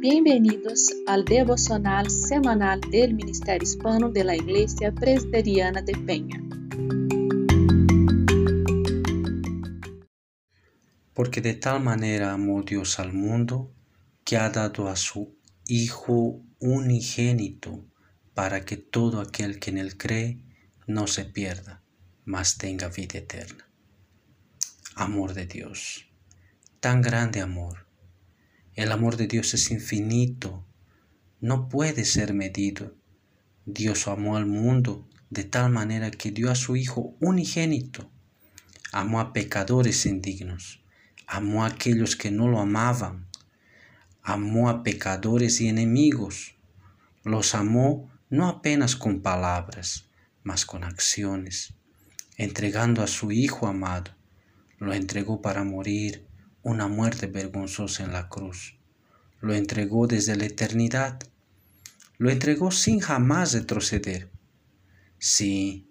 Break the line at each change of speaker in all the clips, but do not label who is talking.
Bienvenidos al devocional semanal del Ministerio Hispano de la Iglesia Presbiteriana de Peña.
Porque de tal manera amó Dios al mundo que ha dado a su Hijo unigénito para que todo aquel que en él cree no se pierda, mas tenga vida eterna. Amor de Dios, tan grande amor el amor de Dios es infinito, no puede ser medido. Dios amó al mundo de tal manera que dio a su Hijo unigénito. Amó a pecadores indignos, amó a aquellos que no lo amaban, amó a pecadores y enemigos. Los amó no apenas con palabras, mas con acciones, entregando a su Hijo amado. Lo entregó para morir una muerte vergonzosa en la cruz. Lo entregó desde la eternidad. Lo entregó sin jamás retroceder. Sí,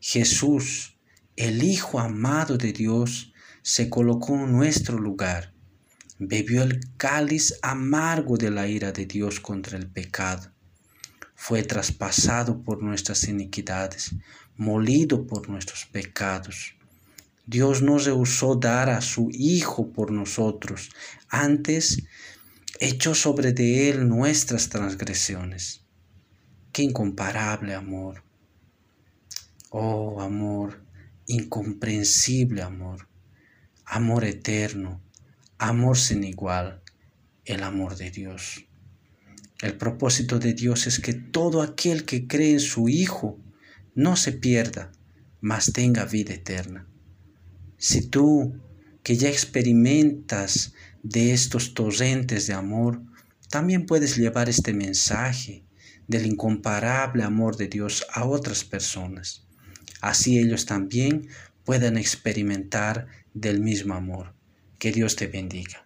Jesús, el Hijo amado de Dios, se colocó en nuestro lugar. Bebió el cáliz amargo de la ira de Dios contra el pecado. Fue traspasado por nuestras iniquidades, molido por nuestros pecados Dios no rehusó dar a su Hijo por nosotros, antes echó sobre de Él nuestras transgresiones. Qué incomparable amor. Oh amor, incomprensible amor, amor eterno, amor sin igual, el amor de Dios. El propósito de Dios es que todo aquel que cree en su Hijo no se pierda, mas tenga vida eterna. Si tú que ya experimentas de estos torrentes de amor, también puedes llevar este mensaje del incomparable amor de Dios a otras personas. Así ellos también puedan experimentar del mismo amor. Que Dios te bendiga.